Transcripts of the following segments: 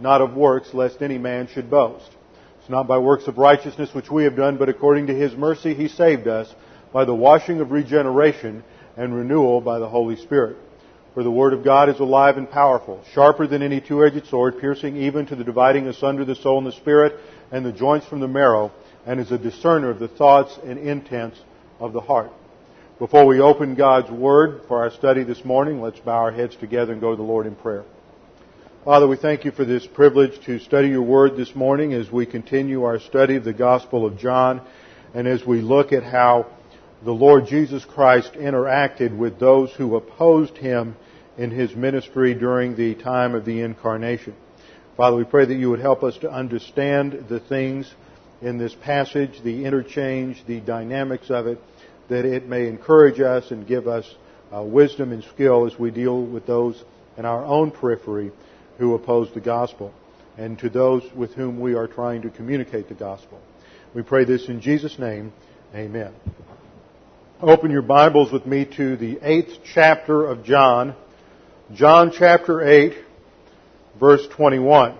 not of works, lest any man should boast. It's not by works of righteousness which we have done, but according to his mercy he saved us by the washing of regeneration and renewal by the Holy Spirit. For the word of God is alive and powerful, sharper than any two-edged sword, piercing even to the dividing asunder the soul and the spirit, and the joints from the marrow, and is a discerner of the thoughts and intents of the heart. Before we open God's Word for our study this morning, let's bow our heads together and go to the Lord in prayer. Father, we thank you for this privilege to study your Word this morning as we continue our study of the Gospel of John and as we look at how the Lord Jesus Christ interacted with those who opposed him in his ministry during the time of the incarnation. Father, we pray that you would help us to understand the things in this passage, the interchange, the dynamics of it, that it may encourage us and give us uh, wisdom and skill as we deal with those in our own periphery who oppose the gospel and to those with whom we are trying to communicate the gospel. We pray this in Jesus' name. Amen. Open your Bibles with me to the eighth chapter of John. John chapter 8, verse 21.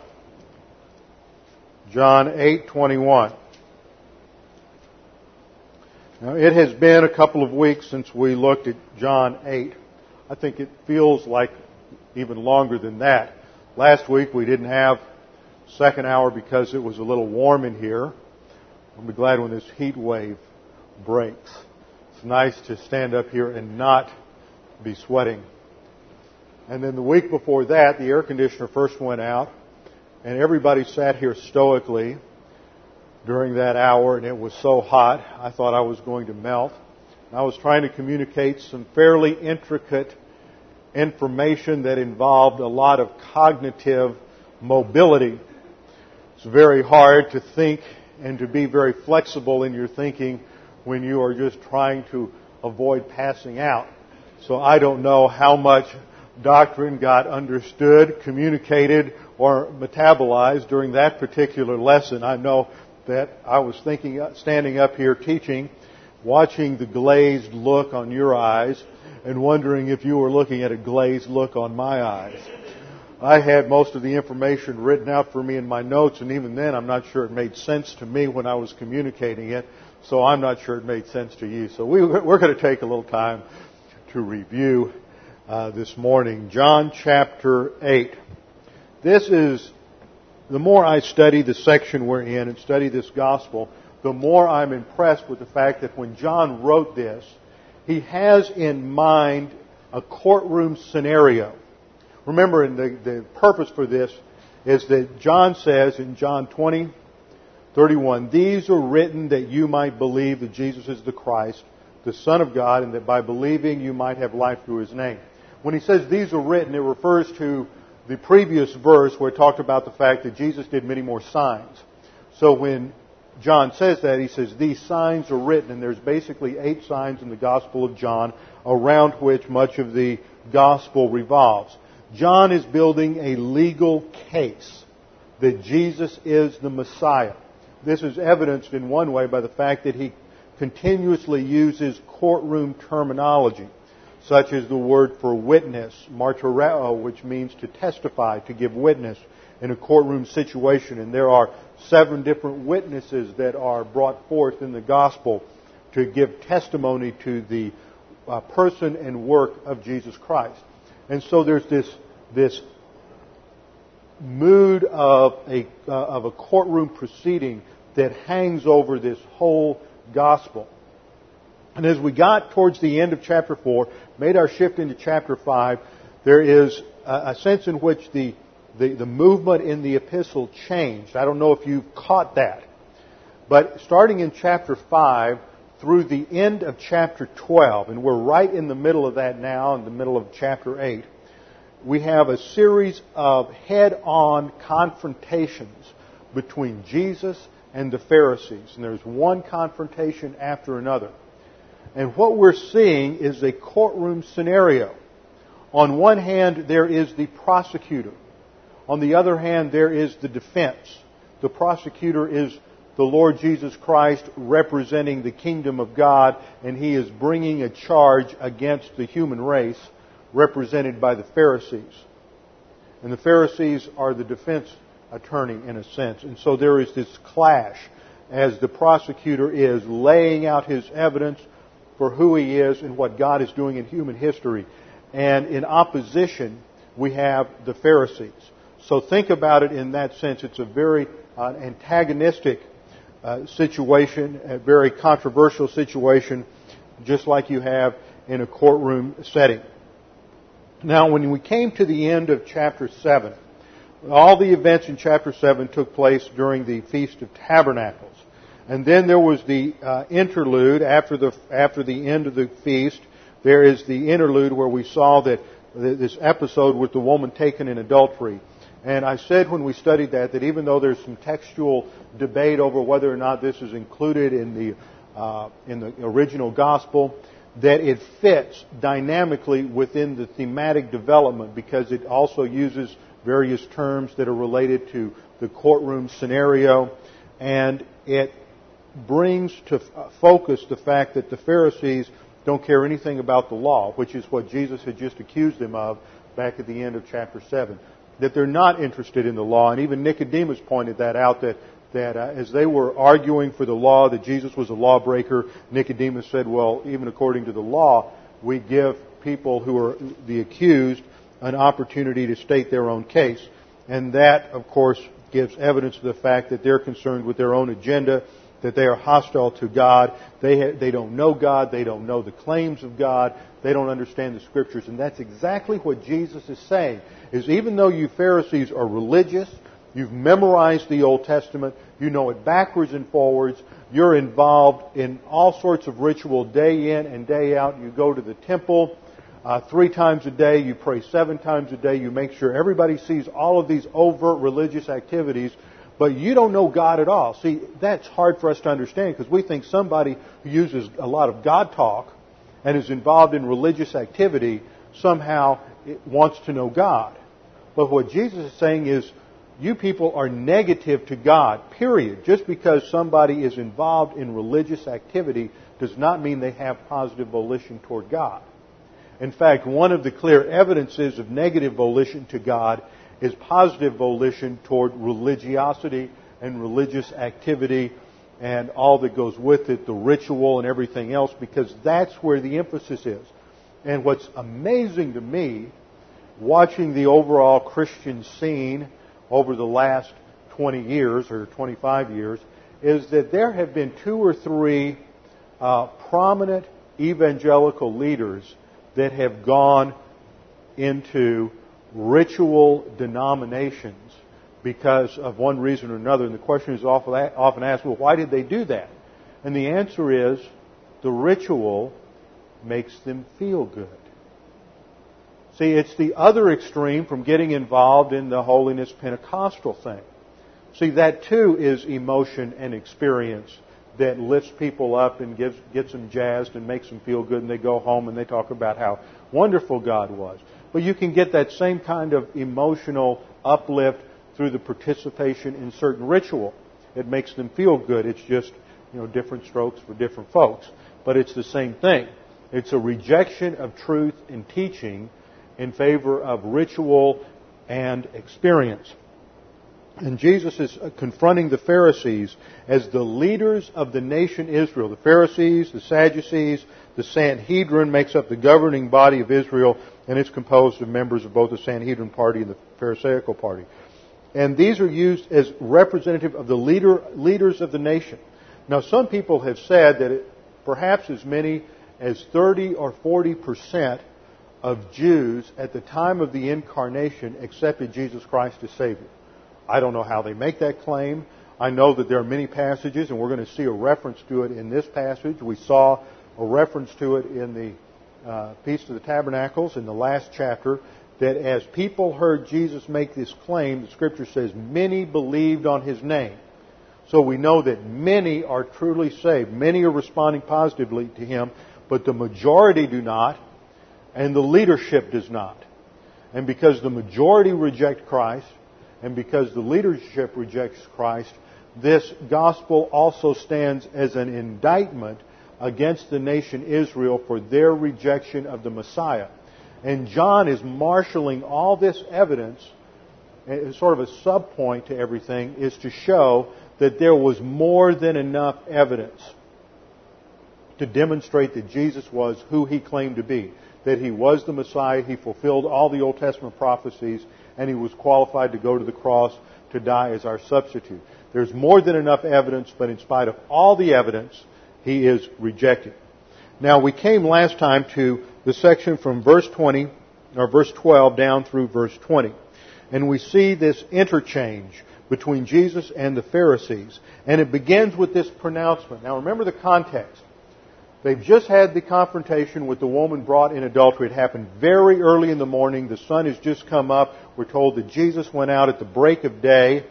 John 8:21. Now, it has been a couple of weeks since we looked at John 8. I think it feels like even longer than that. Last week we didn't have second hour because it was a little warm in here. I'll be glad when this heat wave breaks. It's nice to stand up here and not be sweating. And then the week before that, the air conditioner first went out, and everybody sat here stoically during that hour, and it was so hot, I thought I was going to melt. I was trying to communicate some fairly intricate information that involved a lot of cognitive mobility. It's very hard to think and to be very flexible in your thinking when you are just trying to avoid passing out. So I don't know how much doctrine got understood, communicated, or metabolized during that particular lesson. I know that I was thinking, standing up here teaching, watching the glazed look on your eyes, and wondering if you were looking at a glazed look on my eyes. I had most of the information written out for me in my notes, and even then I'm not sure it made sense to me when I was communicating it, so I'm not sure it made sense to you. So we, are going to take a little time to review uh, this morning. John chapter 8. This is the more I study the section we're in and study this gospel, the more I'm impressed with the fact that when John wrote this, he has in mind a courtroom scenario. Remember, the, the purpose for this is that John says in John 20, 31, These are written that you might believe that Jesus is the Christ, the Son of God, and that by believing you might have life through His name. When he says these are written, it refers to the previous verse where it talked about the fact that Jesus did many more signs. So when John says that, he says these signs are written, and there's basically eight signs in the Gospel of John around which much of the Gospel revolves. John is building a legal case that Jesus is the Messiah. This is evidenced in one way by the fact that he continuously uses courtroom terminology such as the word for witness, martyreo, which means to testify, to give witness in a courtroom situation. And there are seven different witnesses that are brought forth in the gospel to give testimony to the uh, person and work of Jesus Christ. And so there's this, this mood of a, uh, of a courtroom proceeding that hangs over this whole gospel. And as we got towards the end of chapter 4, made our shift into chapter 5, there is a, sense in which the, the, the movement in the epistle changed. I don't know if you've caught that. But starting in chapter 5 through the end of chapter 12, and we're right in the middle of that now, in the middle of chapter 8, we have a series of head-on confrontations between Jesus and the Pharisees. And there's one confrontation after another. And what we're seeing is a courtroom scenario. On one hand, there is the prosecutor. On the other hand, there is the defense. The prosecutor is the Lord Jesus Christ representing the kingdom of God, and he is bringing a charge against the human race represented by the Pharisees. And the Pharisees are the defense attorney in a sense. And so there is this clash as the prosecutor is laying out his evidence for who he is and what God is doing in human history. And in opposition, we have the Pharisees. So think about it in that sense. It's a very uh, antagonistic uh, situation, a very controversial situation, just like you have in a courtroom setting. Now, when we came to the end of chapter 7, all the events in chapter 7 took place during the Feast of Tabernacles. And then there was the uh, interlude after the, after the end of the feast. There is the interlude where we saw that this episode with the woman taken in adultery. And I said when we studied that that even though there's some textual debate over whether or not this is included in the uh, in the original gospel, that it fits dynamically within the thematic development because it also uses various terms that are related to the courtroom scenario, and it brings to focus the fact that the Pharisees don't care anything about the law, which is what Jesus had just accused them of back at the end of chapter 7 that they're not interested in the law. And even Nicodemus pointed that out that, that uh, as they were arguing for the law, that Jesus was a lawbreaker, Nicodemus said, well, even according to the law, we give people who are the accused an opportunity to state their own case. And that, of course, gives evidence of the fact that they're concerned with their own agenda, that they are hostile to God. They, they don't know God. They don't know the claims of God. They don't understand the scriptures. And that's exactly what Jesus is saying is even though you Pharisees are religious, you've memorized the Old Testament, you know it backwards and forwards, you're involved in all sorts of ritual day in and day out. You go to the temple uh, three times a day, you pray seven times a day, you make sure everybody sees all of these overt religious activities, but you don't know God at all. See, that's hard for us to understand because we think somebody who uses a lot of God talk and is involved in religious activity somehow wants to know God. But what Jesus is saying is, you people are negative to God, period. Just because somebody is involved in religious activity does not mean they have positive volition toward God. In fact, one of the clear evidences of negative volition to God is positive volition toward religiosity and religious activity and all that goes with it, the ritual and everything else, because that's where the emphasis is. And what's amazing to me watching the overall Christian scene over the last 20 years or 25 years is that there have been two or three uh, prominent evangelical leaders that have gone into ritual denominations because of one reason or another. And the question is often asked, well, why did they do that? And the answer is the ritual makes them feel good. See, it's the other extreme from getting involved in the holiness Pentecostal thing. See, that too is emotion and experience that lifts people up and gives, gets them jazzed and makes them feel good and they go home and they talk about how wonderful God was. But you can get that same kind of emotional uplift through the participation in certain ritual. It makes them feel good. It's just, you know, different strokes for different folks. But it's the same thing. It's a rejection of truth and teaching in favor of ritual and experience. And Jesus is uh, confronting the Pharisees as the leaders of the nation Israel. The Pharisees, the Sadducees, the Sanhedrin makes up the governing body of Israel, and it's composed of members of both the Sanhedrin party and the Pharisaical party. And these are used as representative of the leader, leaders of the nation. Now, some people have said that it, perhaps as many as 30 or 40 percent of Jews at the time of the incarnation accepted Jesus Christ as Savior. I don't know how they make that claim. I know that there are many passages, and we're going to see a reference to it in this passage. We saw a reference to it in the uh, Feast of the Tabernacles in the last chapter that as people heard Jesus make this claim, the scripture says many believed on his name. So we know that many are truly saved. Many are responding positively to him, but the majority do not, and the leadership does not. And because the majority reject Christ, and because the leadership rejects Christ, this gospel also stands as an indictment against the nation Israel for their rejection of the Messiah. And John is marshaling all this evidence, sort of a subpoint to everything, is to show that there was more than enough evidence to demonstrate that Jesus was who he claimed to be. That he was the Messiah, he fulfilled all the Old Testament prophecies, and he was qualified to go to the cross to die as our substitute. There's more than enough evidence, but in spite of all the evidence, he is rejected. Now we came last time to the section from verse 20, or verse 12 down through verse 20. And we see this interchange between Jesus and the Pharisees. And it begins with this pronouncement. Now remember the context. They've just had the confrontation with the woman brought in adultery. It happened very early in the morning. The sun has just come up. We're told that Jesus went out at the break of day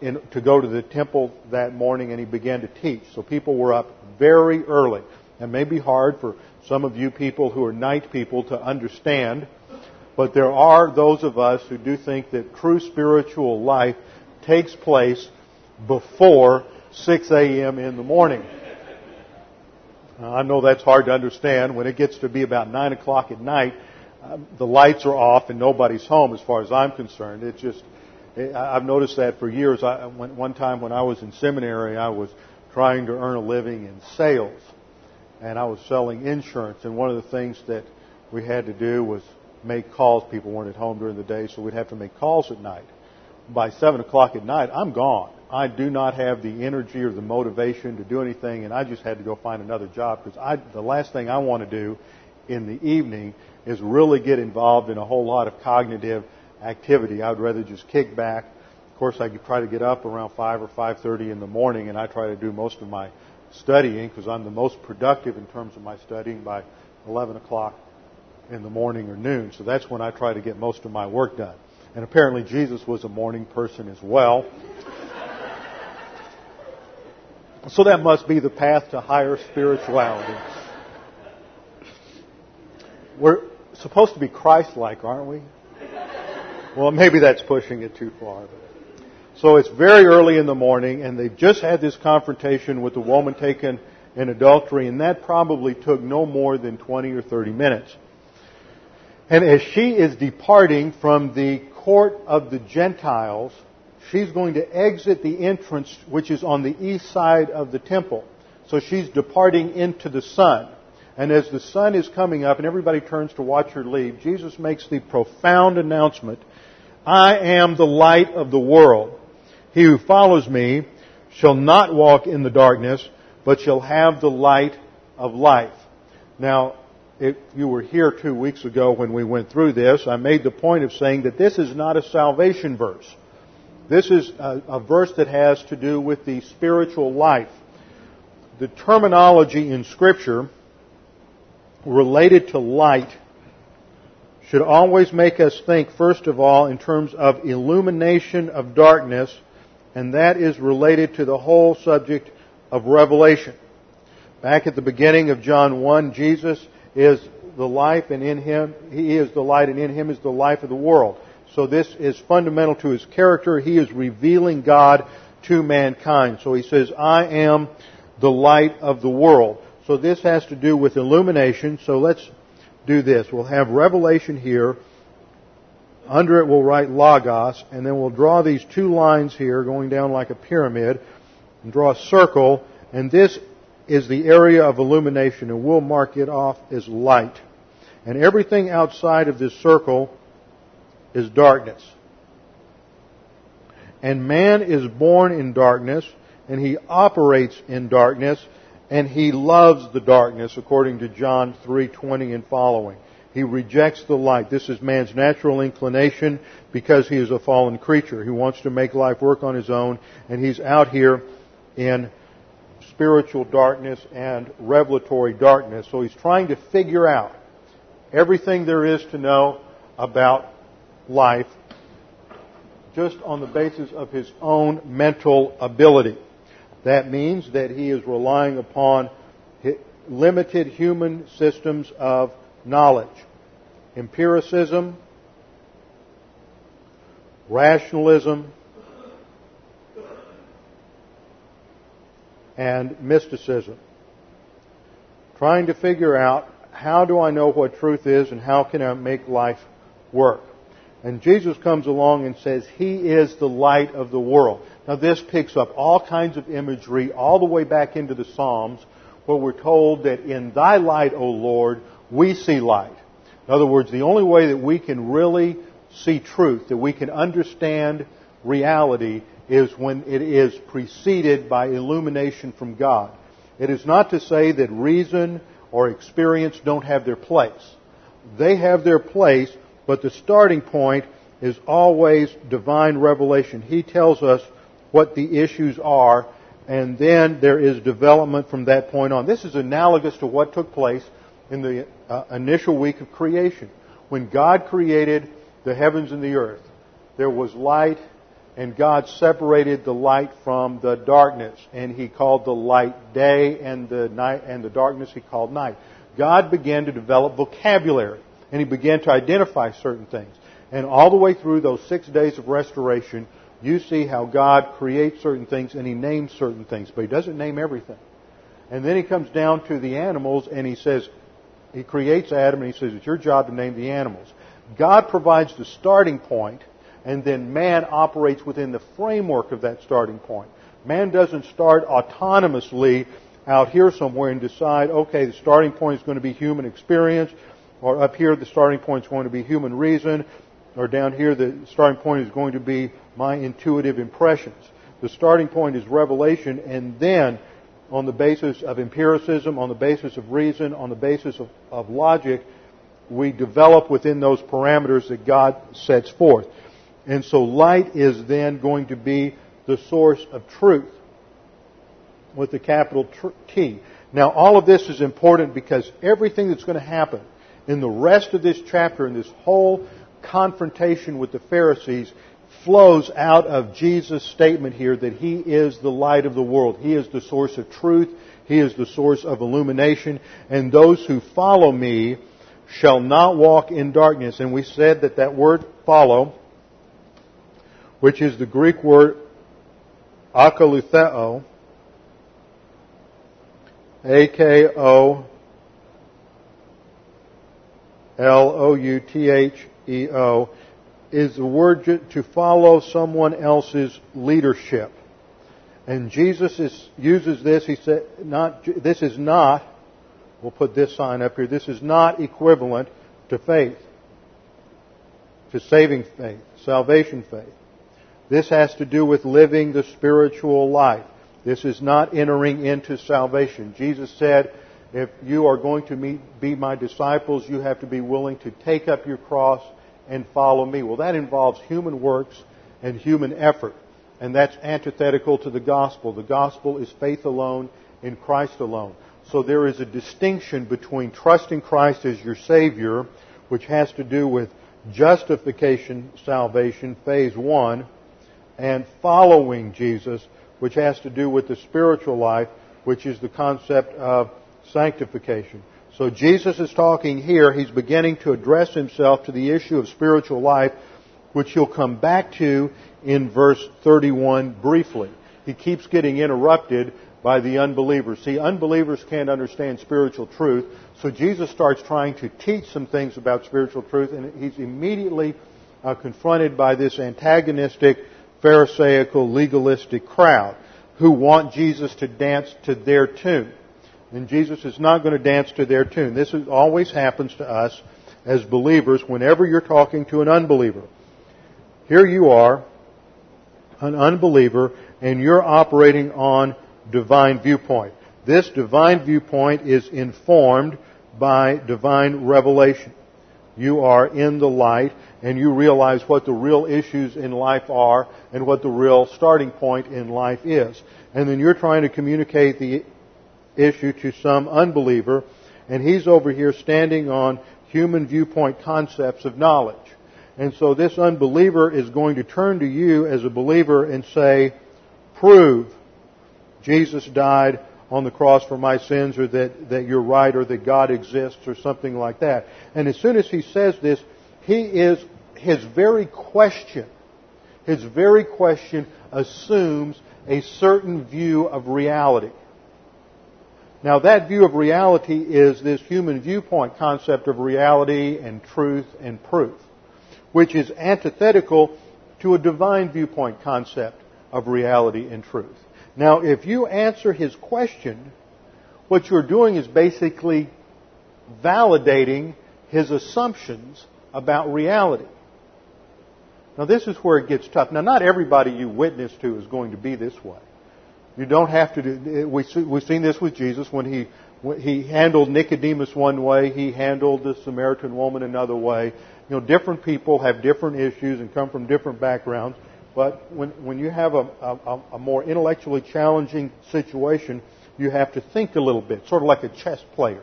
in, to go to the temple that morning and he began to teach. So people were up very early. It may be hard for some of you people who are night people to understand, but there are those of us who do think that true spiritual life takes place before 6 a.m. in the morning. I know that's hard to understand. When it gets to be about 9 o'clock at night, uh, the lights are off and nobody's home as far as I'm concerned. It just, Eh, I've noticed that for years. I, one time when I was in seminary, I was trying to earn a living in sales. And I was selling insurance. And one of the things that we had to do was make calls. People weren't at home during the day, so we'd have to make calls at night. By 7 o'clock at night, I'm gone. I do not have the energy or the motivation to do anything, and I just had to go find another job because the last thing I want to do in the evening is really get involved in a whole lot of cognitive activity. I would rather just kick back. Of course, I try to get up around 5 or 5.30 in the morning, and I try to do most of my studying because I'm the most productive in terms of my studying by 11 o'clock in the morning or noon. So that's when I try to get most of my work done. And apparently Jesus was a morning person as well. So that must be the path to higher spirituality. We're supposed to be Christ-like, aren't we? Well, maybe that's pushing it too far. So it's very early in the morning, and they've just had this confrontation with the woman taken in adultery, and that probably took no more than 20 or 30 minutes. And as she is departing from the court of the Gentiles, she's going to exit the entrance, which is on the east side of the temple. So she's departing into the sun. And as the sun is coming up and everybody turns to watch her leave, Jesus makes the profound announcement, I am the light of the world. He who follows me shall not walk in the darkness, but shall have the light of life. Now, if you were here two weeks ago when we went through this, I made the point of saying that this is not a salvation verse. This is a, a verse that has to do with the spiritual life. The terminology in Scripture related to light should always make us think, first of all, in terms of illumination of darkness, and that is related to the whole subject of revelation. Back at the beginning of John 1, Jesus is the life, and in him, he is the light, and in him is the life of the world. So this is fundamental to his character. He is revealing God to mankind. So he says, I am the light of the world. So this has to do with illumination. So let's do this. We'll have revelation here. Under it we'll write Logos, and then we'll draw these two lines here going down like a pyramid, and draw a circle, and this is the area of illumination, and we'll mark it off as light. And everything outside of this circle is darkness. And man is born in darkness, and he operates in darkness, and he loves the darkness according to John 3:20 and following. He rejects the light. This is man's natural inclination because he is a fallen creature. He wants to make life work on his own and he's out here in spiritual darkness and revelatory darkness. So he's trying to figure out everything there is to know about life just on the basis of his own mental ability. That means that he is relying upon limited human systems of knowledge. Empiricism, rationalism, and mysticism. Trying to figure out how do I know what truth is and how can I make life work. And Jesus comes along and says, He is the light of the world. Now this picks up all kinds of imagery all the way back into the Psalms where we're told that in Thy light, O Lord, we see light. In other words, the only way that we can really see truth, that we can understand reality, is when it is preceded by illumination from God. It is not to say that reason or experience don't have their place. They have their place, but the starting point is always divine revelation. He tells us what the issues are, and then there is development from that point on. This is analogous to what took place in the uh, initial week of creation. When God created the heavens and the earth, there was light, and God separated the light from the darkness, and He called the light day, and the night and the darkness He called night. God began to develop vocabulary, and He began to identify certain things. And all the way through those six days of restoration, you see how God creates certain things and He names certain things, but He doesn't name everything. And then He comes down to the animals and He says, He creates Adam and He says, it's your job to name the animals. God provides the starting point and then man operates within the framework of that starting point. Man doesn't start autonomously out here somewhere and decide, okay, the starting point is going to be human experience, or up here the starting point is going to be human reason, or down here the starting point is going to be my intuitive impressions. The starting point is revelation, and then on the basis of empiricism, on the basis of reason, on the basis of, of logic, we develop within those parameters that God sets forth. And so light is then going to be the source of truth with the capital T. Now all of this is important because everything that's going to happen in the rest of this chapter, in this whole confrontation with the Pharisees, flows out of Jesus' statement here that He is the light of the world. He is the source of truth. He is the source of illumination. And those who follow me shall not walk in darkness. And we said that that word follow, which is the Greek word akoloutheo, A-K-O L-O-U-T-H-E-O, is the word to follow someone else's leadership. And Jesus is, uses this, he said, not, this is not We'll put this sign up here. This is not equivalent to faith, to saving faith, salvation faith. This has to do with living the spiritual life. This is not entering into salvation. Jesus said, if you are going to meet, be my disciples, you have to be willing to take up your cross and follow me. Well, that involves human works and human effort. And that's antithetical to the gospel. The gospel is faith alone in Christ alone. So there is a distinction between trusting Christ as your Savior, which has to do with justification, salvation, phase one, and following Jesus, which has to do with the spiritual life, which is the concept of sanctification. So Jesus is talking here, he's beginning to address himself to the issue of spiritual life, which he'll come back to in verse 31 briefly. He keeps getting interrupted by the unbelievers. See, unbelievers can't understand spiritual truth, so Jesus starts trying to teach some things about spiritual truth, and he's immediately uh, confronted by this antagonistic, Pharisaical, legalistic crowd who want Jesus to dance to their tune. And Jesus is not going to dance to their tune. This is, always happens to us as believers whenever you're talking to an unbeliever. Here you are, an unbeliever, and you're operating on divine viewpoint. This divine viewpoint is informed by divine revelation. You are in the light and you realize what the real issues in life are and what the real starting point in life is. And then you're trying to communicate the issue to some unbeliever and he's over here standing on human viewpoint concepts of knowledge. And so this unbeliever is going to turn to you as a believer and say, prove Jesus died on the cross for my sins or that, that you're right or that God exists or something like that. And as soon as he says this, he is, his very question, his very question assumes a certain view of reality. Now that view of reality is this human viewpoint concept of reality and truth and proof which is antithetical to a divine viewpoint concept of reality and truth. Now, if you answer his question, what you're doing is basically validating his assumptions about reality. Now, this is where it gets tough. Now, not everybody you witness to is going to be this way. You don't have to do, we, we've seen this with Jesus when he, when he handled Nicodemus one way, he handled the Samaritan woman another way. You know, different people have different issues and come from different backgrounds. But when, when you have a, a, a more intellectually challenging situation, you have to think a little bit, sort of like a chess player.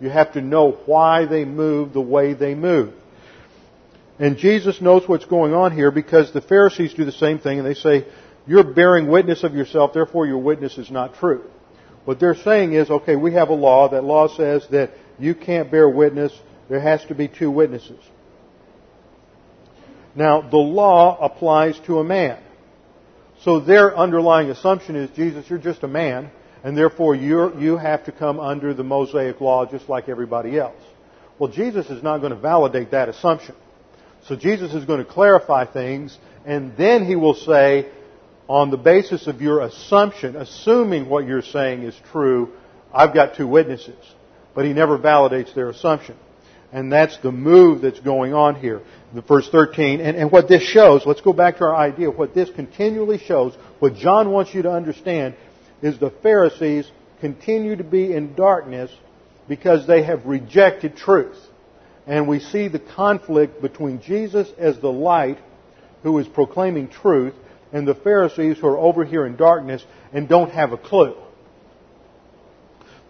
You have to know why they move the way they move. And Jesus knows what's going on here because the Pharisees do the same thing and they say, you're bearing witness of yourself, therefore your witness is not true. What they're saying is, okay, we have a law. That law says that you can't bear witness. There has to be two witnesses. Now, the law applies to a man. So their underlying assumption is, Jesus, you're just a man, and therefore you you have to come under the Mosaic law just like everybody else. Well, Jesus is not going to validate that assumption. So Jesus is going to clarify things, and then he will say, on the basis of your assumption, assuming what you're saying is true, I've got two witnesses. But he never validates their assumption. And that's the move that's going on here. The verse 13. And, and what this shows, let's go back to our idea. What this continually shows, what John wants you to understand, is the Pharisees continue to be in darkness because they have rejected truth. And we see the conflict between Jesus as the light who is proclaiming truth and the Pharisees who are over here in darkness and don't have a clue.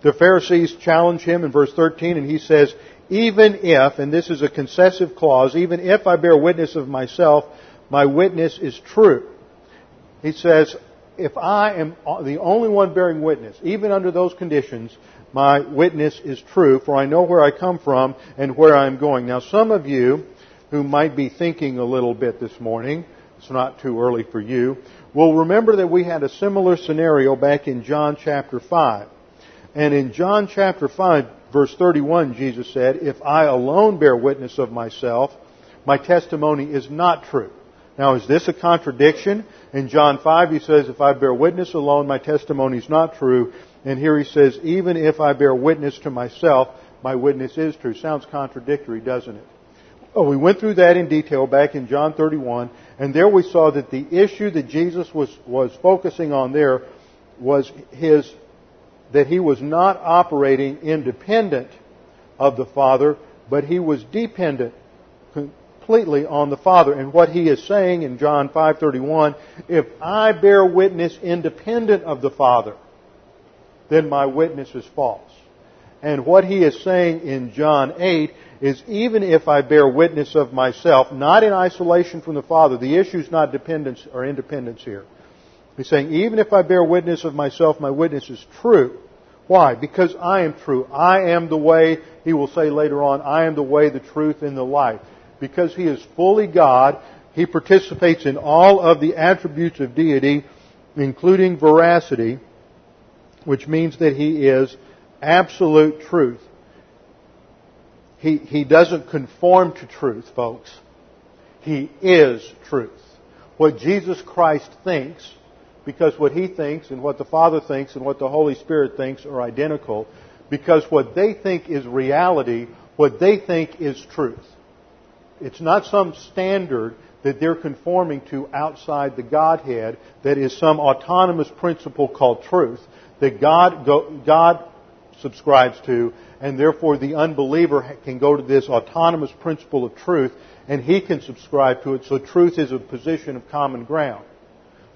The Pharisees challenge him in verse 13 and he says, even if, and this is a concessive clause, even if I bear witness of myself, my witness is true. He says, if I am the only one bearing witness, even under those conditions, my witness is true, for I know where I come from and where I am going. Now, some of you who might be thinking a little bit this morning, it's not too early for you, Well, remember that we had a similar scenario back in John chapter 5. And in John chapter 5, verse 31, Jesus said, If I alone bear witness of myself, my testimony is not true. Now, is this a contradiction? In John 5, he says, If I bear witness alone, my testimony is not true. And here he says, Even if I bear witness to myself, my witness is true. Sounds contradictory, doesn't it? Oh, we went through that in detail back in John 31, and there we saw that the issue that Jesus was, was focusing on there was his that he was not operating independent of the Father, but he was dependent completely on the Father. And what he is saying in John 5:31, if I bear witness independent of the Father, then my witness is false. And what he is saying in John 8 is even if I bear witness of myself, not in isolation from the Father, the issue is not dependence or independence here. He's saying, even if I bear witness of myself, my witness is true. Why? Because I am true. I am the way, he will say later on, I am the way, the truth, and the life. Because he is fully God, he participates in all of the attributes of deity, including veracity, which means that he is absolute truth. He, he doesn't conform to truth, folks. He is truth. What Jesus Christ thinks because what he thinks and what the Father thinks and what the Holy Spirit thinks are identical because what they think is reality, what they think is truth. It's not some standard that they're conforming to outside the Godhead that is some autonomous principle called truth that God, God subscribes to and therefore the unbeliever can go to this autonomous principle of truth and he can subscribe to it so truth is a position of common ground.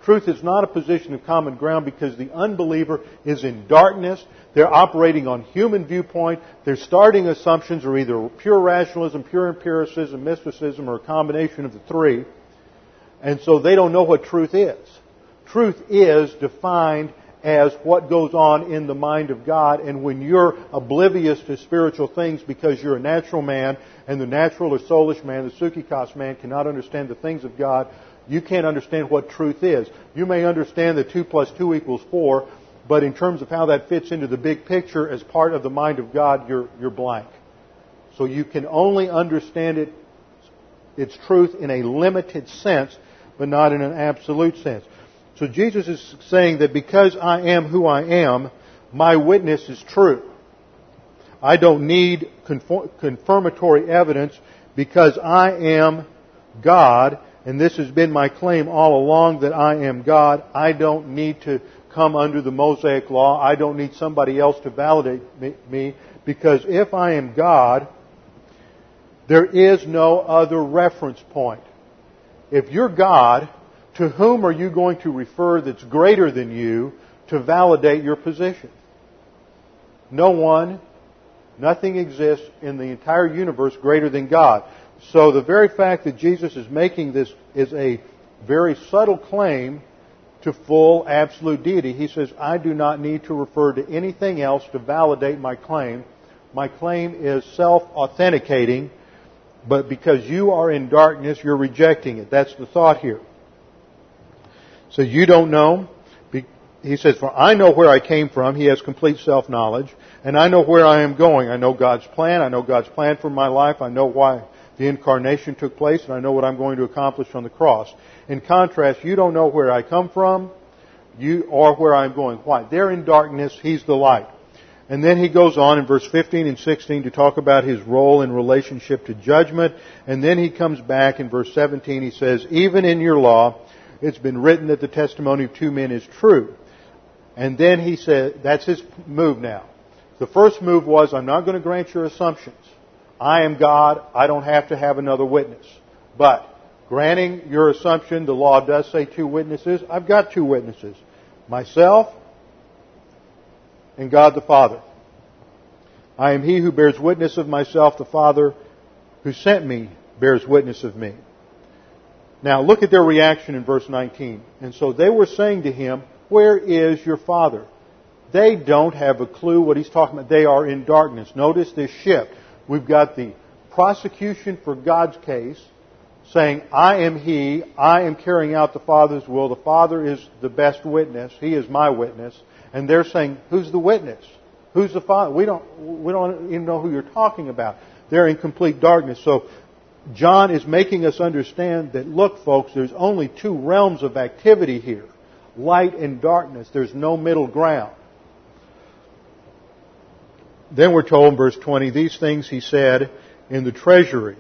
Truth is not a position of common ground because the unbeliever is in darkness. They're operating on human viewpoint. Their starting assumptions are either pure rationalism, pure empiricism, mysticism, or a combination of the three. And so they don't know what truth is. Truth is defined as what goes on in the mind of God. And when you're oblivious to spiritual things because you're a natural man, and the natural or soulish man, the psychikos man, cannot understand the things of God, you can't understand what truth is. You may understand that 2 plus 2 equals 4, but in terms of how that fits into the big picture as part of the mind of God, you're, you're blank. So you can only understand it, its truth in a limited sense, but not in an absolute sense. So Jesus is saying that because I am who I am, my witness is true. I don't need confirmatory evidence because I am God, and this has been my claim all along that I am God. I don't need to come under the Mosaic law. I don't need somebody else to validate me because if I am God, there is no other reference point. If you're God, to whom are you going to refer that's greater than you to validate your position? No one, nothing exists in the entire universe greater than God. So the very fact that Jesus is making this is a very subtle claim to full absolute deity. He says, I do not need to refer to anything else to validate my claim. My claim is self-authenticating, but because you are in darkness, you're rejecting it. That's the thought here. So you don't know. He says, for I know where I came from. He has complete self-knowledge. And I know where I am going. I know God's plan. I know God's plan for my life. I know why the incarnation took place. And I know what I'm going to accomplish on the cross. In contrast, you don't know where I come from. You, or where I'm going. Why? They're in darkness. He's the light. And then he goes on in verse 15 and 16 to talk about his role in relationship to judgment. And then he comes back in verse 17. He says, even in your law, it's been written that the testimony of two men is true. And then he said, that's his move now. The first move was, I'm not going to grant your assumptions. I am God. I don't have to have another witness. But, granting your assumption, the law does say two witnesses. I've got two witnesses. Myself and God the Father. I am he who bears witness of myself. The Father who sent me bears witness of me. Now look at their reaction in verse 19. And so they were saying to him, Where is your father? They don't have a clue what he's talking about. They are in darkness. Notice this shift. We've got the prosecution for God's case saying, I am he, I am carrying out the Father's will, the Father is the best witness, he is my witness, and they're saying, who's the witness? Who's the Father? We don't, we don't even know who you're talking about. They're in complete darkness. So John is making us understand that, look, folks, there's only two realms of activity here light and darkness. There's no middle ground. Then we're told in verse 20, these things he said in the treasury,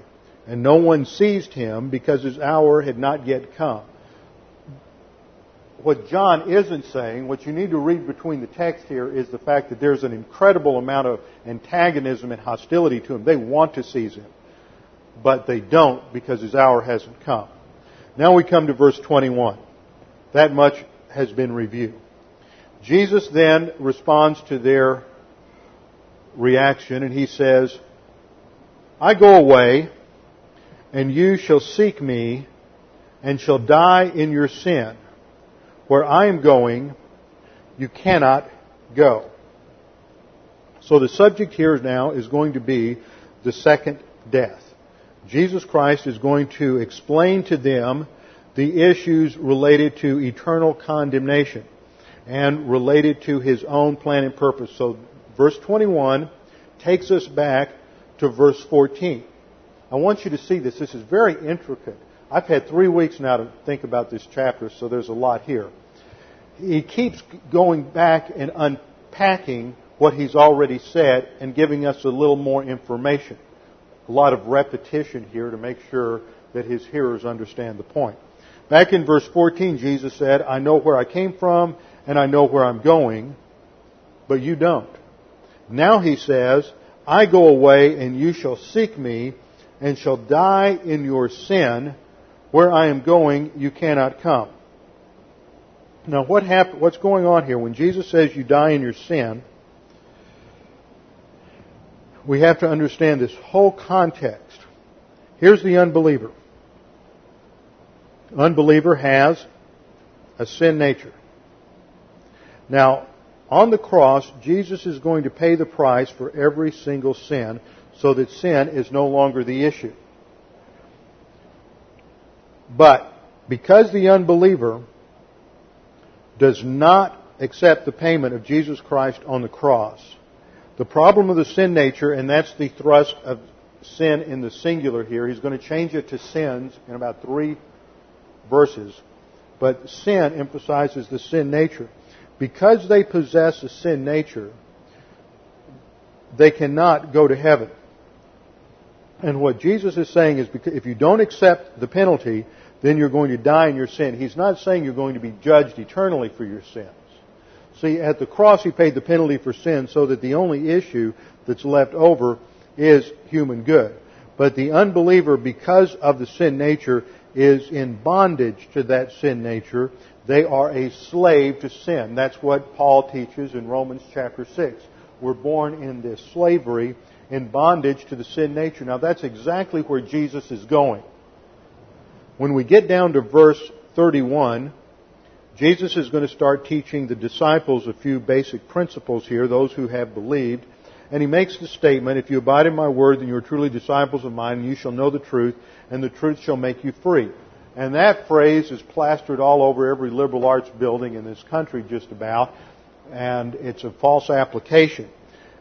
and no one seized him because his hour had not yet come. What John isn't saying, what you need to read between the text here, is the fact that there's an incredible amount of antagonism and hostility to him. They want to seize him but they don't because his hour hasn't come. Now we come to verse 21. That much has been reviewed. Jesus then responds to their reaction and he says, I go away and you shall seek me and shall die in your sin. Where I am going, you cannot go. So the subject here now is going to be the second death. Jesus Christ is going to explain to them the issues related to eternal condemnation and related to his own plan and purpose. So verse 21 takes us back to verse 14. I want you to see this. This is very intricate. I've had three weeks now to think about this chapter, so there's a lot here. He keeps going back and unpacking what he's already said and giving us a little more information a lot of repetition here to make sure that his hearers understand the point. Back in verse 14, Jesus said, I know where I came from and I know where I'm going, but you don't. Now he says, I go away and you shall seek me and shall die in your sin. Where I am going, you cannot come. Now, what what's going on here? When Jesus says you die in your sin, we have to understand this whole context. Here's the unbeliever. Unbeliever has a sin nature. Now, on the cross, Jesus is going to pay the price for every single sin so that sin is no longer the issue. But because the unbeliever does not accept the payment of Jesus Christ on the cross, the problem of the sin nature, and that's the thrust of sin in the singular here, he's going to change it to sins in about three verses. But sin emphasizes the sin nature. Because they possess a sin nature, they cannot go to heaven. And what Jesus is saying is if you don't accept the penalty, then you're going to die in your sin. He's not saying you're going to be judged eternally for your sins. See, at the cross, He paid the penalty for sin so that the only issue that's left over is human good. But the unbeliever, because of the sin nature, is in bondage to that sin nature. They are a slave to sin. That's what Paul teaches in Romans chapter 6. We're born in this slavery, in bondage to the sin nature. Now that's exactly where Jesus is going. When we get down to verse 31, Jesus is going to start teaching the disciples a few basic principles here, those who have believed. And he makes the statement, if you abide in my word, then you are truly disciples of mine, and you shall know the truth, and the truth shall make you free. And that phrase is plastered all over every liberal arts building in this country just about, and it's a false application.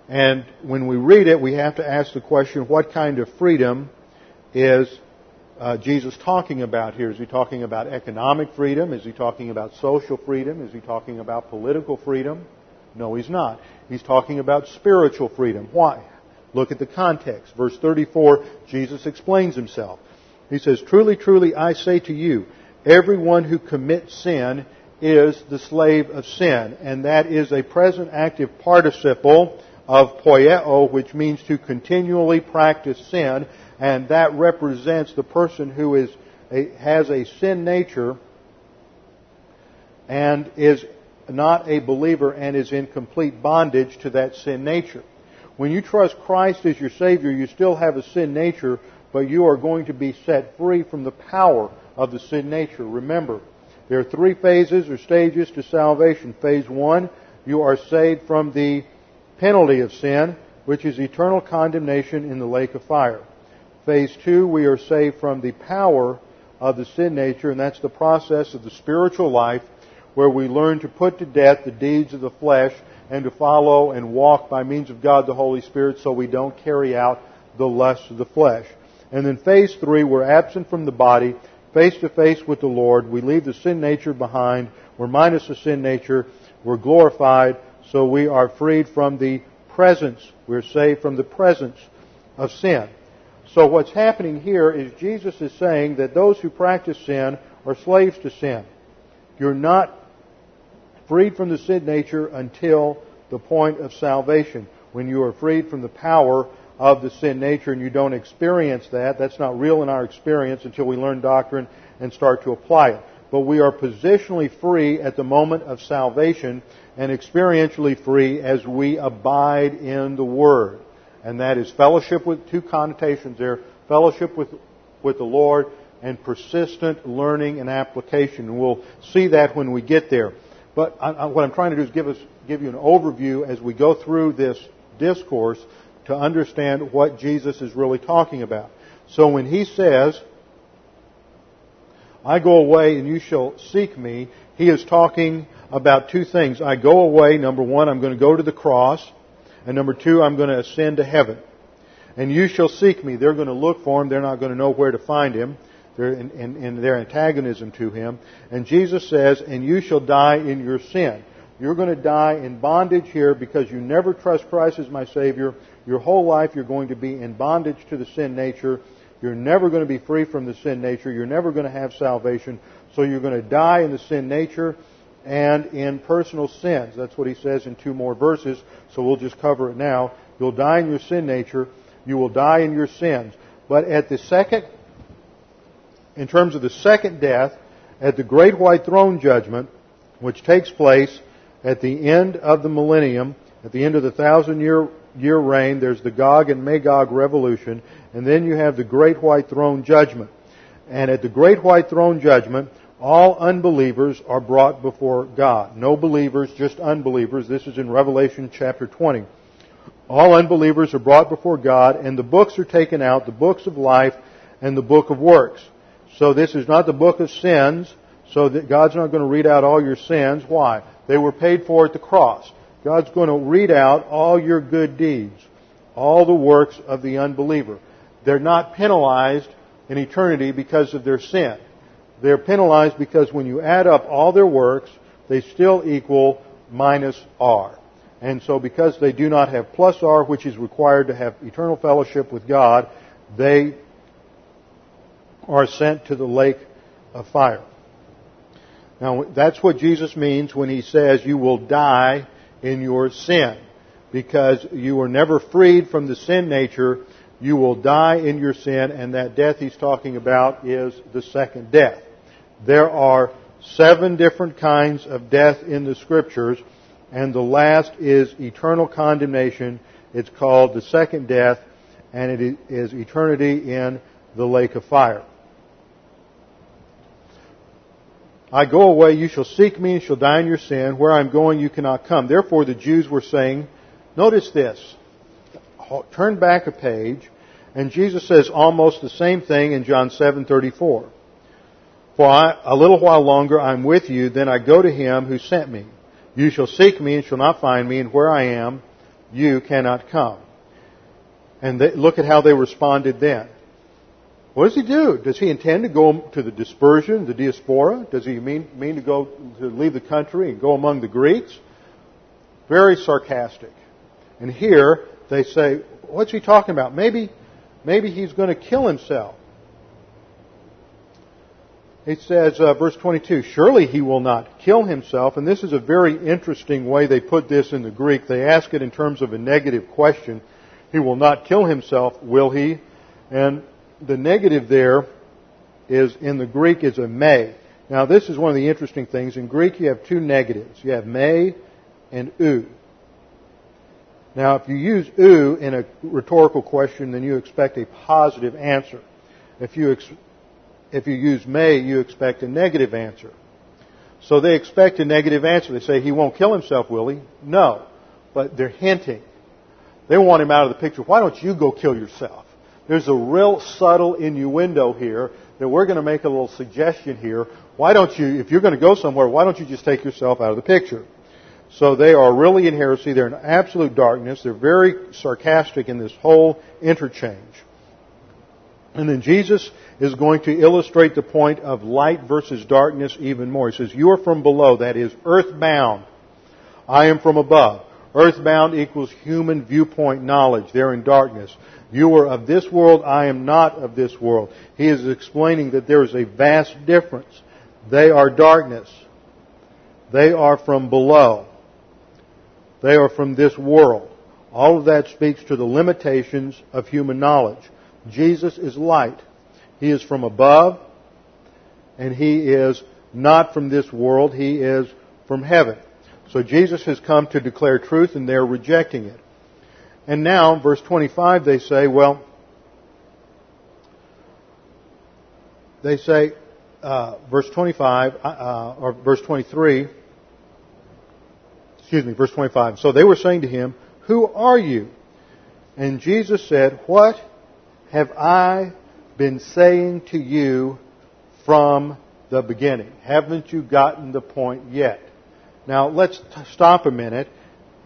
And when we read it, we have to ask the question, what kind of freedom is uh, Jesus talking about here? Is he talking about economic freedom? Is he talking about social freedom? Is he talking about political freedom? No, he's not. He's talking about spiritual freedom. Why? Look at the context. Verse 34, Jesus explains himself. He says, Truly, truly, I say to you, everyone who commits sin is the slave of sin. And that is a present active participle of poieo, which means to continually practice sin and that represents the person who is a, has a sin nature and is not a believer and is in complete bondage to that sin nature. When you trust Christ as your Savior, you still have a sin nature, but you are going to be set free from the power of the sin nature. Remember, there are three phases or stages to salvation. Phase one, you are saved from the penalty of sin, which is eternal condemnation in the lake of fire. Phase two, we are saved from the power of the sin nature, and that's the process of the spiritual life where we learn to put to death the deeds of the flesh and to follow and walk by means of God the Holy Spirit so we don't carry out the lusts of the flesh. And then phase three, we're absent from the body, face to face with the Lord. We leave the sin nature behind. We're minus the sin nature. We're glorified. So we are freed from the presence. We're saved from the presence of sin. So what's happening here is Jesus is saying that those who practice sin are slaves to sin. You're not freed from the sin nature until the point of salvation. When you are freed from the power of the sin nature and you don't experience that, that's not real in our experience until we learn doctrine and start to apply it. But we are positionally free at the moment of salvation and experientially free as we abide in the Word and that is fellowship with two connotations there fellowship with, with the Lord and persistent learning and application. And we'll see that when we get there. But I, I, what I'm trying to do is give, us, give you an overview as we go through this discourse to understand what Jesus is really talking about. So when he says, I go away and you shall seek me, he is talking about two things. I go away, number one, I'm going to go to the cross. And number two, I'm going to ascend to heaven. And you shall seek me. They're going to look for him. They're not going to know where to find him. They're in, in, in their antagonism to him. And Jesus says, and you shall die in your sin. You're going to die in bondage here because you never trust Christ as my Savior. Your whole life you're going to be in bondage to the sin nature. You're never going to be free from the sin nature. You're never going to have salvation. So you're going to die in the sin nature and in personal sins. That's what he says in two more verses, so we'll just cover it now. You'll die in your sin nature. You will die in your sins. But at the second, in terms of the second death, at the great white throne judgment, which takes place at the end of the millennium, at the end of the thousand year, year reign. There's the Gog and Magog revolution, and then you have the great white throne judgment. And at the great white throne judgment, all unbelievers are brought before God. No believers, just unbelievers. This is in Revelation chapter 20. All unbelievers are brought before God, and the books are taken out, the books of life and the book of works. So this is not the book of sins, so that God's not going to read out all your sins. Why? They were paid for at the cross. God's going to read out all your good deeds, all the works of the unbeliever. They're not penalized in eternity because of their sin. They're penalized because when you add up all their works, they still equal minus R. And so because they do not have plus R, which is required to have eternal fellowship with God, they are sent to the lake of fire. Now that's what Jesus means when he says you will die in your sin. Because you were never freed from the sin nature, you will die in your sin, and that death he's talking about is the second death. There are seven different kinds of death in the scriptures, and the last is eternal condemnation. It's called the second death, and it is eternity in the lake of fire. I go away, you shall seek me and shall die in your sin. Where I am going, you cannot come. Therefore the Jews were saying, notice this. Turn back a page, and Jesus says almost the same thing in John 7:34. For I, a little while longer I'm with you, then I go to him who sent me. You shall seek me and shall not find me, and where I am, you cannot come. And they, look at how they responded then. What does he do? Does he intend to go to the dispersion, the diaspora? Does he mean, mean to go to leave the country and go among the Greeks? Very sarcastic. And here they say, what's he talking about? Maybe, maybe he's going to kill himself. It says, uh, verse 22, surely he will not kill himself. And this is a very interesting way they put this in the Greek. They ask it in terms of a negative question. He will not kill himself, will he? And the negative there is in the Greek is a may. Now this is one of the interesting things. In Greek you have two negatives. You have may and ou. Now if you use ou in a rhetorical question, then you expect a positive answer. If you, ex- if you use may, you expect a negative answer. So they expect a negative answer. They say, he won't kill himself, will he? No. But they're hinting. They want him out of the picture. Why don't you go kill yourself? There's a real subtle innuendo here that we're going to make a little suggestion here. Why don't you, if you're going to go somewhere, why don't you just take yourself out of the picture? So they are really in heresy. They're in absolute darkness. They're very sarcastic in this whole interchange. And then Jesus is going to illustrate the point of light versus darkness even more. He says, You are from below, that is, earthbound. I am from above. Earthbound equals human viewpoint knowledge. They're in darkness. You are of this world, I am not of this world. He is explaining that there is a vast difference. They are darkness. They are from below. They are from this world. All of that speaks to the limitations of human knowledge. Jesus is light. He is from above, and He is not from this world. He is from heaven. So Jesus has come to declare truth, and they're rejecting it. And now, verse 25, they say, well, they say, uh, verse 25, uh, uh, or verse 23, excuse me, verse 25. So they were saying to him, Who are you? And Jesus said, What have I been saying to you from the beginning? Haven't you gotten the point yet? Now let's t- stop a minute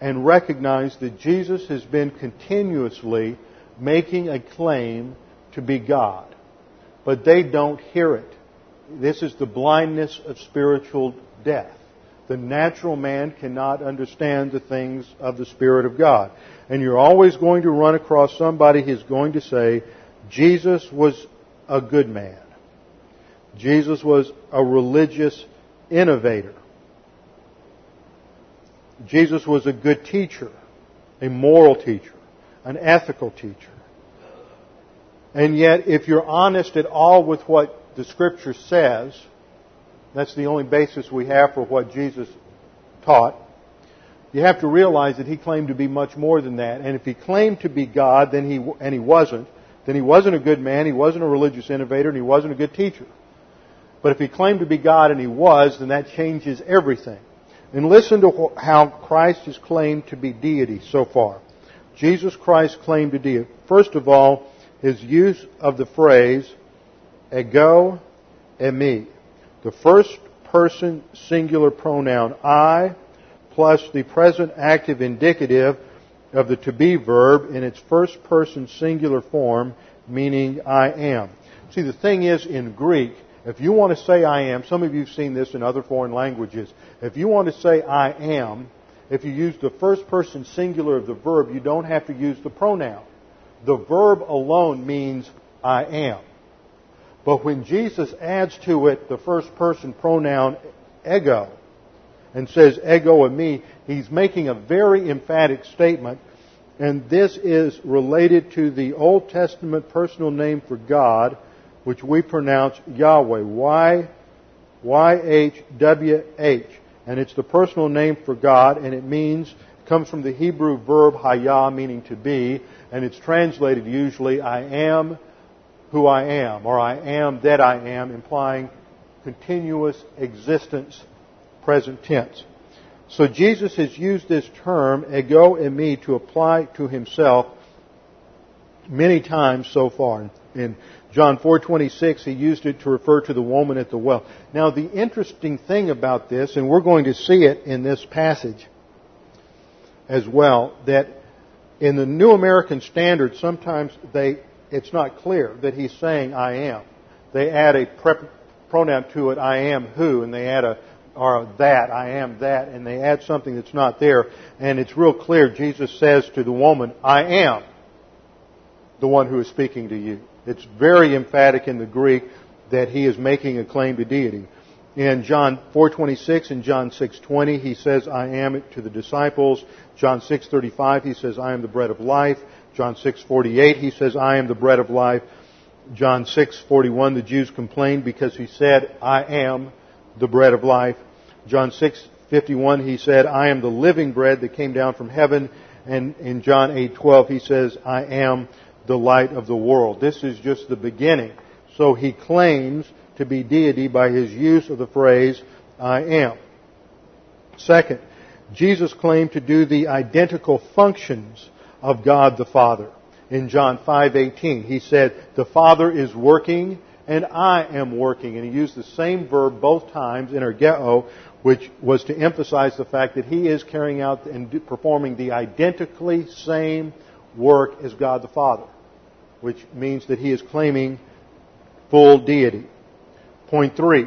and recognize that Jesus has been continuously making a claim to be God. But they don't hear it. This is the blindness of spiritual death. The natural man cannot understand the things of the Spirit of God. And you're always going to run across somebody who's going to say, Jesus was a good man. Jesus was a religious innovator. Jesus was a good teacher, a moral teacher, an ethical teacher. And yet, if you're honest at all with what the scripture says, That's the only basis we have for what Jesus taught. You have to realize that he claimed to be much more than that. And if he claimed to be God, then he, and he wasn't, then he wasn't a good man, he wasn't a religious innovator, and he wasn't a good teacher. But if he claimed to be God and he was, then that changes everything. And listen to how Christ is claimed to be deity so far. Jesus Christ claimed to deity. First of all, his use of the phrase ego eimi. The first person singular pronoun I plus the present active indicative of the to be verb in its first person singular form, meaning I am. See, the thing is in Greek, if you want to say I am, some of you have seen this in other foreign languages. If you want to say I am, if you use the first person singular of the verb, you don't have to use the pronoun. The verb alone means I am. But when Jesus adds to it the first person pronoun ego and says ego eimi, he's making a very emphatic statement. And this is related to the Old Testament personal name for God, which we pronounce Yahweh. Y, Y-H-W-H. And it's the personal name for God, and it means, comes from the Hebrew verb hayah, meaning to be, and it's translated usually, I am who I am, or I am that I am, implying continuous existence, present tense. So Jesus has used this term, ego eimi, to apply to himself many times so far. In John 4:26 he used it to refer to the woman at the well. Now the interesting thing about this and we're going to see it in this passage as well that in the New American Standard sometimes they it's not clear that he's saying I am. They add a pronoun to it I am who and they add a or that I am that and they add something that's not there and it's real clear Jesus says to the woman I am the one who is speaking to you. It's very emphatic in the Greek that he is making a claim to deity. In John 4:26 and John 6:20 he says I am to the disciples. John 6:35 he says I am the bread of life. John 6:48 he says I am the bread of life. John 6:41 the Jews complained because he said I am the bread of life. John 6:51 he said I am the living bread that came down from heaven and in John 8:12 he says I am the light of the world. This is just the beginning. So he claims to be deity by his use of the phrase, I am. Second, Jesus claimed to do the identical functions of God the Father. In John 5:18, he said, "The Father is working and I am working." And he used the same verb both times, in energeo, which was to emphasize the fact that he is carrying out and performing the identically same work as God the Father which means that he is claiming full deity. Point three.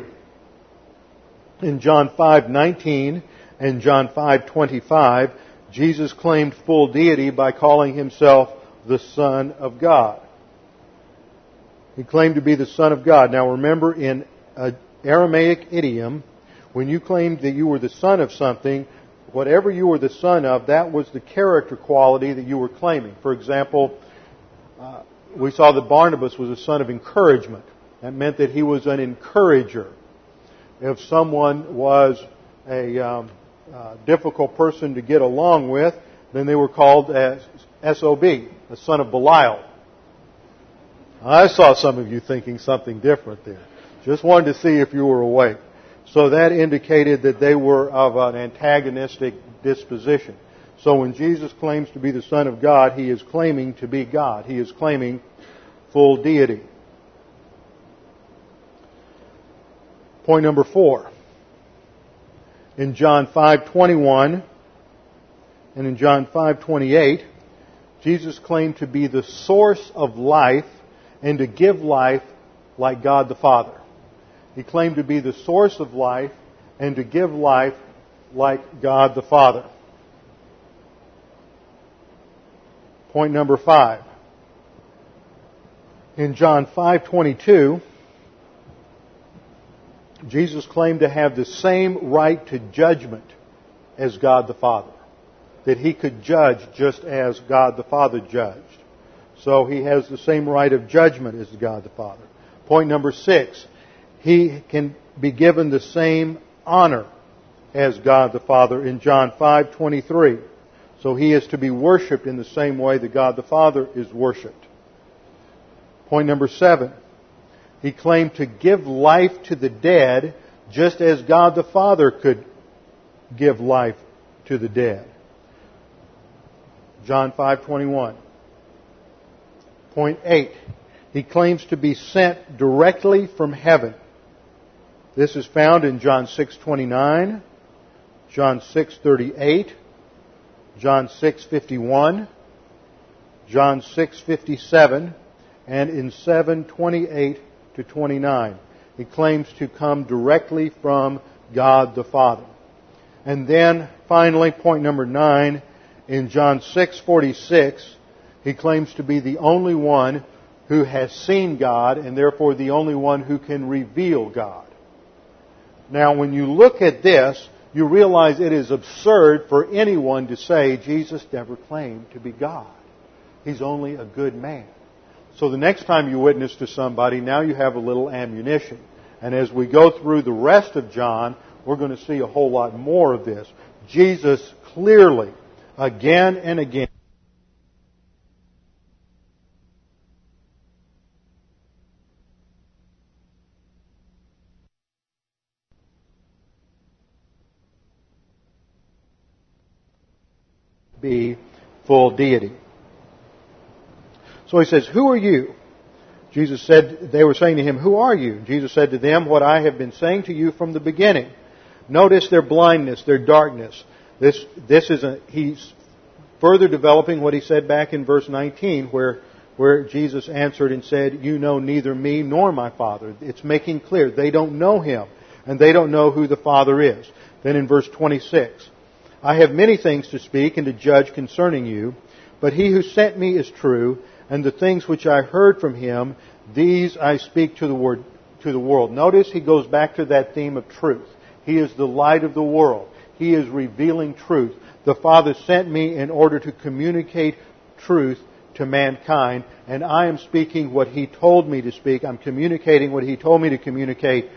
In John 5:19 and John 5:25, Jesus claimed full deity by calling himself the Son of God. He claimed to be the Son of God. Now remember, in Aramaic idiom, when you claimed that you were the son of something, whatever you were the son of, that was the character quality that you were claiming. For example, uh, we saw that Barnabas was a son of encouragement. That meant that he was an encourager. If someone was a um, uh, difficult person to get along with, then they were called as SOB, a son of Belial. I saw some of you thinking something different there. Just wanted to see if you were awake. So that indicated that they were of an antagonistic disposition. So when Jesus claims to be the Son of God, he is claiming to be God. He is claiming full deity. Point number four. In John 5:21 and in John 5:28, Jesus claimed to be the source of life and to give life like God the Father. He claimed to be the source of life and to give life like God the Father. Point number five. In John 5:22, Jesus claimed to have the same right to judgment as God the Father. That he could judge just as God the Father judged. So he has the same right of judgment as God the Father. Point number six. He can be given the same honor as God the Father in John 5:23. So he is to be worshiped in the same way that God the Father is worshiped. Point number 7. He claimed to give life to the dead just as God the Father could give life to the dead. John 5:21. Point 8. He claims to be sent directly from heaven. This is found in John 6:29, John 6:38, John 6:51, John 6:57, and in 7:28 to 29. He claims to come directly from God the Father. And then finally point number 9 in John 6:46, he claims to be the only one who has seen God and therefore the only one who can reveal God. Now when you look at this, you realize it is absurd for anyone to say Jesus never claimed to be God. He's only a good man. So the next time you witness to somebody, now you have a little ammunition. And as we go through the rest of John, we're going to see a whole lot more of this. Jesus clearly, again and again, be full deity. So he says, Who are you? Jesus said, they were saying to him, Who are you? Jesus said to them, What I have been saying to you from the beginning. Notice their blindness, their darkness. This, this is a, he's further developing what he said back in verse 19 where, where Jesus answered and said, You know neither me nor my Father. It's making clear they don't know him and they don't know who the Father is. Then in verse 26, I have many things to speak and to judge concerning you, but he who sent me is true, and the things which I heard from him, these I speak to the, word, to the world. Notice he goes back to that theme of truth. He is the light of the world. He is revealing truth. The Father sent me in order to communicate truth to mankind, and I am speaking what He told me to speak. I'm communicating what He told me to communicate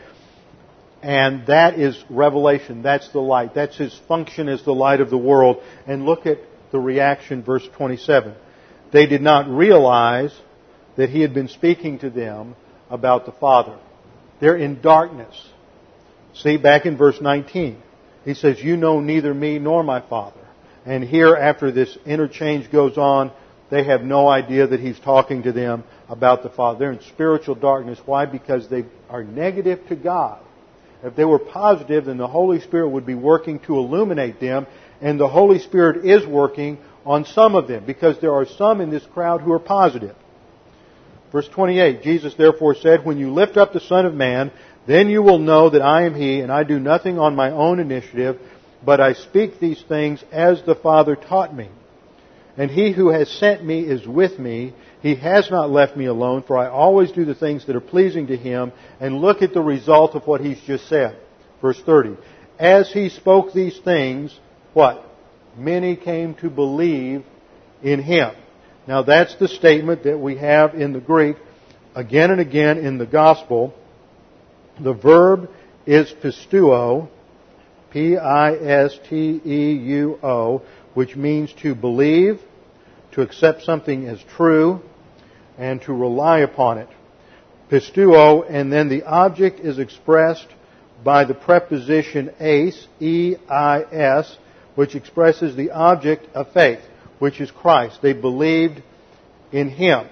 and that is revelation. That's the light. That's his function as the light of the world. And look at the reaction, verse 27. They did not realize that he had been speaking to them about the Father. They're in darkness. See, back in verse 19, he says, You know neither me nor my Father. And here, after this interchange goes on, they have no idea that he's talking to them about the Father. They're in spiritual darkness. Why? Because they are negative to God. If they were positive, then the Holy Spirit would be working to illuminate them, and the Holy Spirit is working on some of them, because there are some in this crowd who are positive. Verse 28, Jesus therefore said, When you lift up the Son of Man, then you will know that I am He, and I do nothing on my own initiative, but I speak these things as the Father taught me. And He who has sent me is with me. He has not left me alone, for I always do the things that are pleasing to Him. And look at the result of what He's just said. Verse 30. As He spoke these things, what? Many came to believe in Him. Now that's the statement that we have in the Greek again and again in the Gospel. The verb is pisteuo, P-I-S-T-E-U-O, which means to believe, accept something as true, and to rely upon it. Pisteuo, and then the object is expressed by the preposition eis, E-I-S, which expresses the object of faith, which is Christ. They believed in Him.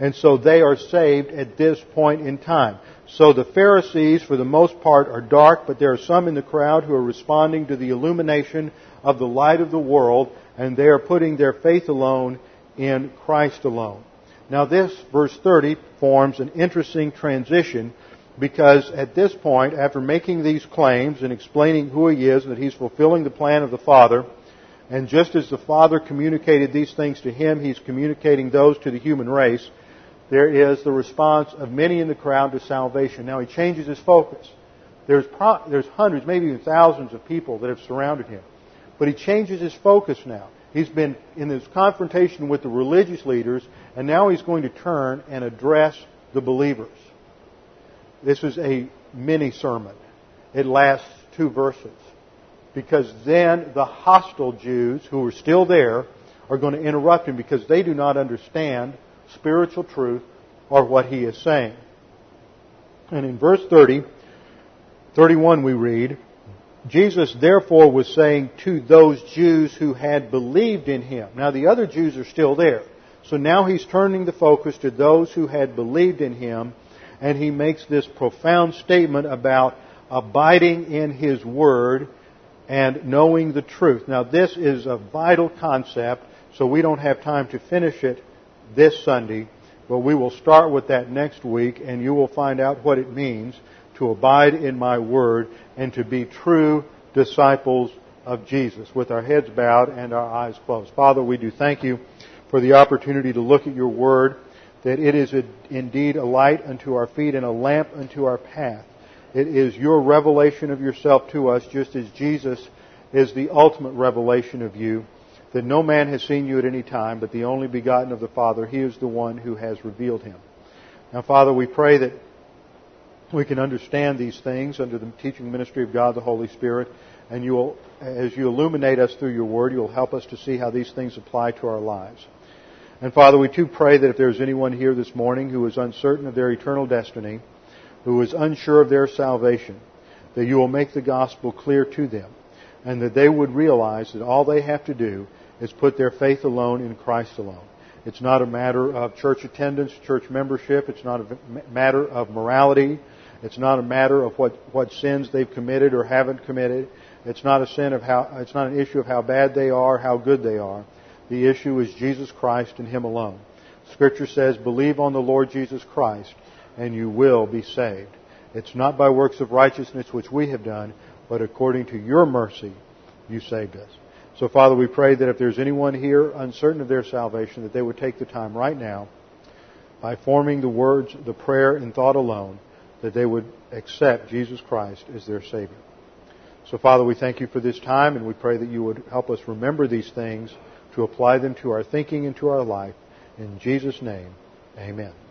And so they are saved at this point in time. So the Pharisees, for the most part, are dark, but there are some in the crowd who are responding to the illumination of the light of the world, and they are putting their faith alone in Christ alone. Now this, verse 30, forms an interesting transition because at this point, after making these claims and explaining who he is, that he's fulfilling the plan of the Father, and just as the Father communicated these things to him, he's communicating those to the human race, there is the response of many in the crowd to salvation. Now he changes his focus. There's, pro- there's hundreds, maybe even thousands of people that have surrounded him. But he changes his focus now. He's been in this confrontation with the religious leaders, and now he's going to turn and address the believers. This is a mini sermon. It lasts two verses. Because then the hostile Jews who are still there are going to interrupt him because they do not understand spiritual truth or what he is saying. And in verse 30, 31 we read, Jesus therefore was saying to those Jews who had believed in him. Now the other Jews are still there. So now he's turning the focus to those who had believed in him and he makes this profound statement about abiding in his word and knowing the truth. Now this is a vital concept, so we don't have time to finish it this Sunday, but we will start with that next week and you will find out what it means to abide in my word and to be true disciples of Jesus with our heads bowed and our eyes closed. Father, we do thank you for the opportunity to look at your word, that it is indeed a light unto our feet and a lamp unto our path. It is your revelation of yourself to us, just as Jesus is the ultimate revelation of you, that no man has seen you at any time, but the only begotten of the Father, he is the one who has revealed him. Now, Father, we pray that we can understand these things under the teaching ministry of God the Holy Spirit. And you will, as you illuminate us through your word, you will help us to see how these things apply to our lives. And Father, we too pray that if there's anyone here this morning who is uncertain of their eternal destiny, who is unsure of their salvation, that you will make the gospel clear to them, and that they would realize that all they have to do is put their faith alone in Christ alone. It's not a matter of church attendance, church membership. It's not a matter of morality. It's not a matter of what, what sins they've committed or haven't committed. It's not a sin of how, it's not an issue of how bad they are, how good they are. The issue is Jesus Christ and Him alone. Scripture says, believe on the Lord Jesus Christ and you will be saved. It's not by works of righteousness which we have done, but according to your mercy you saved us. So Father, we pray that if there's anyone here uncertain of their salvation, that they would take the time right now by forming the words, the prayer and thought alone that they would accept Jesus Christ as their Savior. So, Father, we thank you for this time, and we pray that you would help us remember these things to apply them to our thinking and to our life. In Jesus' name, amen.